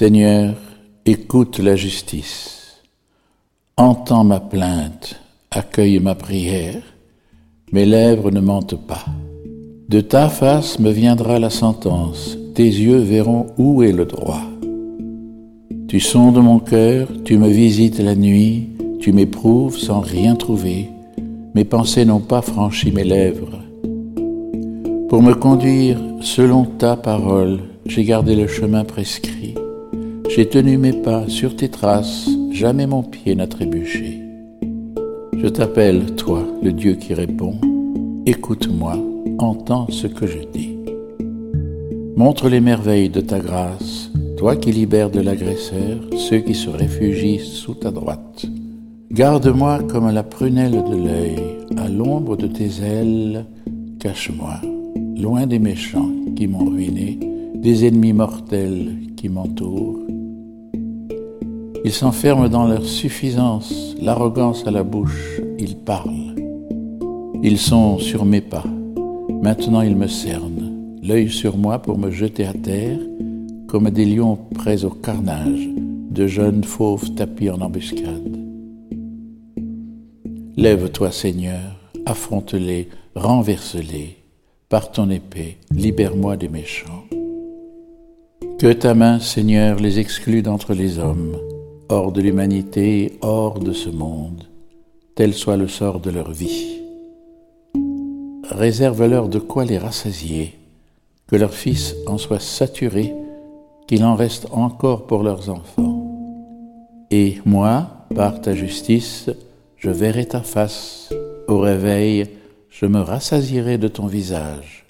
Seigneur, écoute la justice, entends ma plainte, accueille ma prière, mes lèvres ne mentent pas. De ta face me viendra la sentence, tes yeux verront où est le droit. Tu sondes mon cœur, tu me visites la nuit, tu m'éprouves sans rien trouver, mes pensées n'ont pas franchi mes lèvres. Pour me conduire selon ta parole, j'ai gardé le chemin prescrit. J'ai tenu mes pas sur tes traces, jamais mon pied n'a trébuché. Je t'appelle, toi, le Dieu qui répond. Écoute-moi, entends ce que je dis. Montre les merveilles de ta grâce, toi qui libères de l'agresseur ceux qui se réfugient sous ta droite. Garde-moi comme la prunelle de l'œil, à l'ombre de tes ailes, cache-moi, loin des méchants qui m'ont ruiné, des ennemis mortels qui m'entourent. Ils s'enferment dans leur suffisance, l'arrogance à la bouche, ils parlent. Ils sont sur mes pas, maintenant ils me cernent, l'œil sur moi pour me jeter à terre, comme des lions prêts au carnage, de jeunes fauves tapis en embuscade. Lève-toi, Seigneur, affronte-les, renverse-les, par ton épée, libère-moi des méchants. Que ta main, Seigneur, les exclue d'entre les hommes, hors de l'humanité, hors de ce monde, tel soit le sort de leur vie. Réserve-leur de quoi les rassasier, que leurs fils en soient saturés, qu'il en reste encore pour leurs enfants. Et moi, par ta justice, je verrai ta face, au réveil, je me rassasierai de ton visage.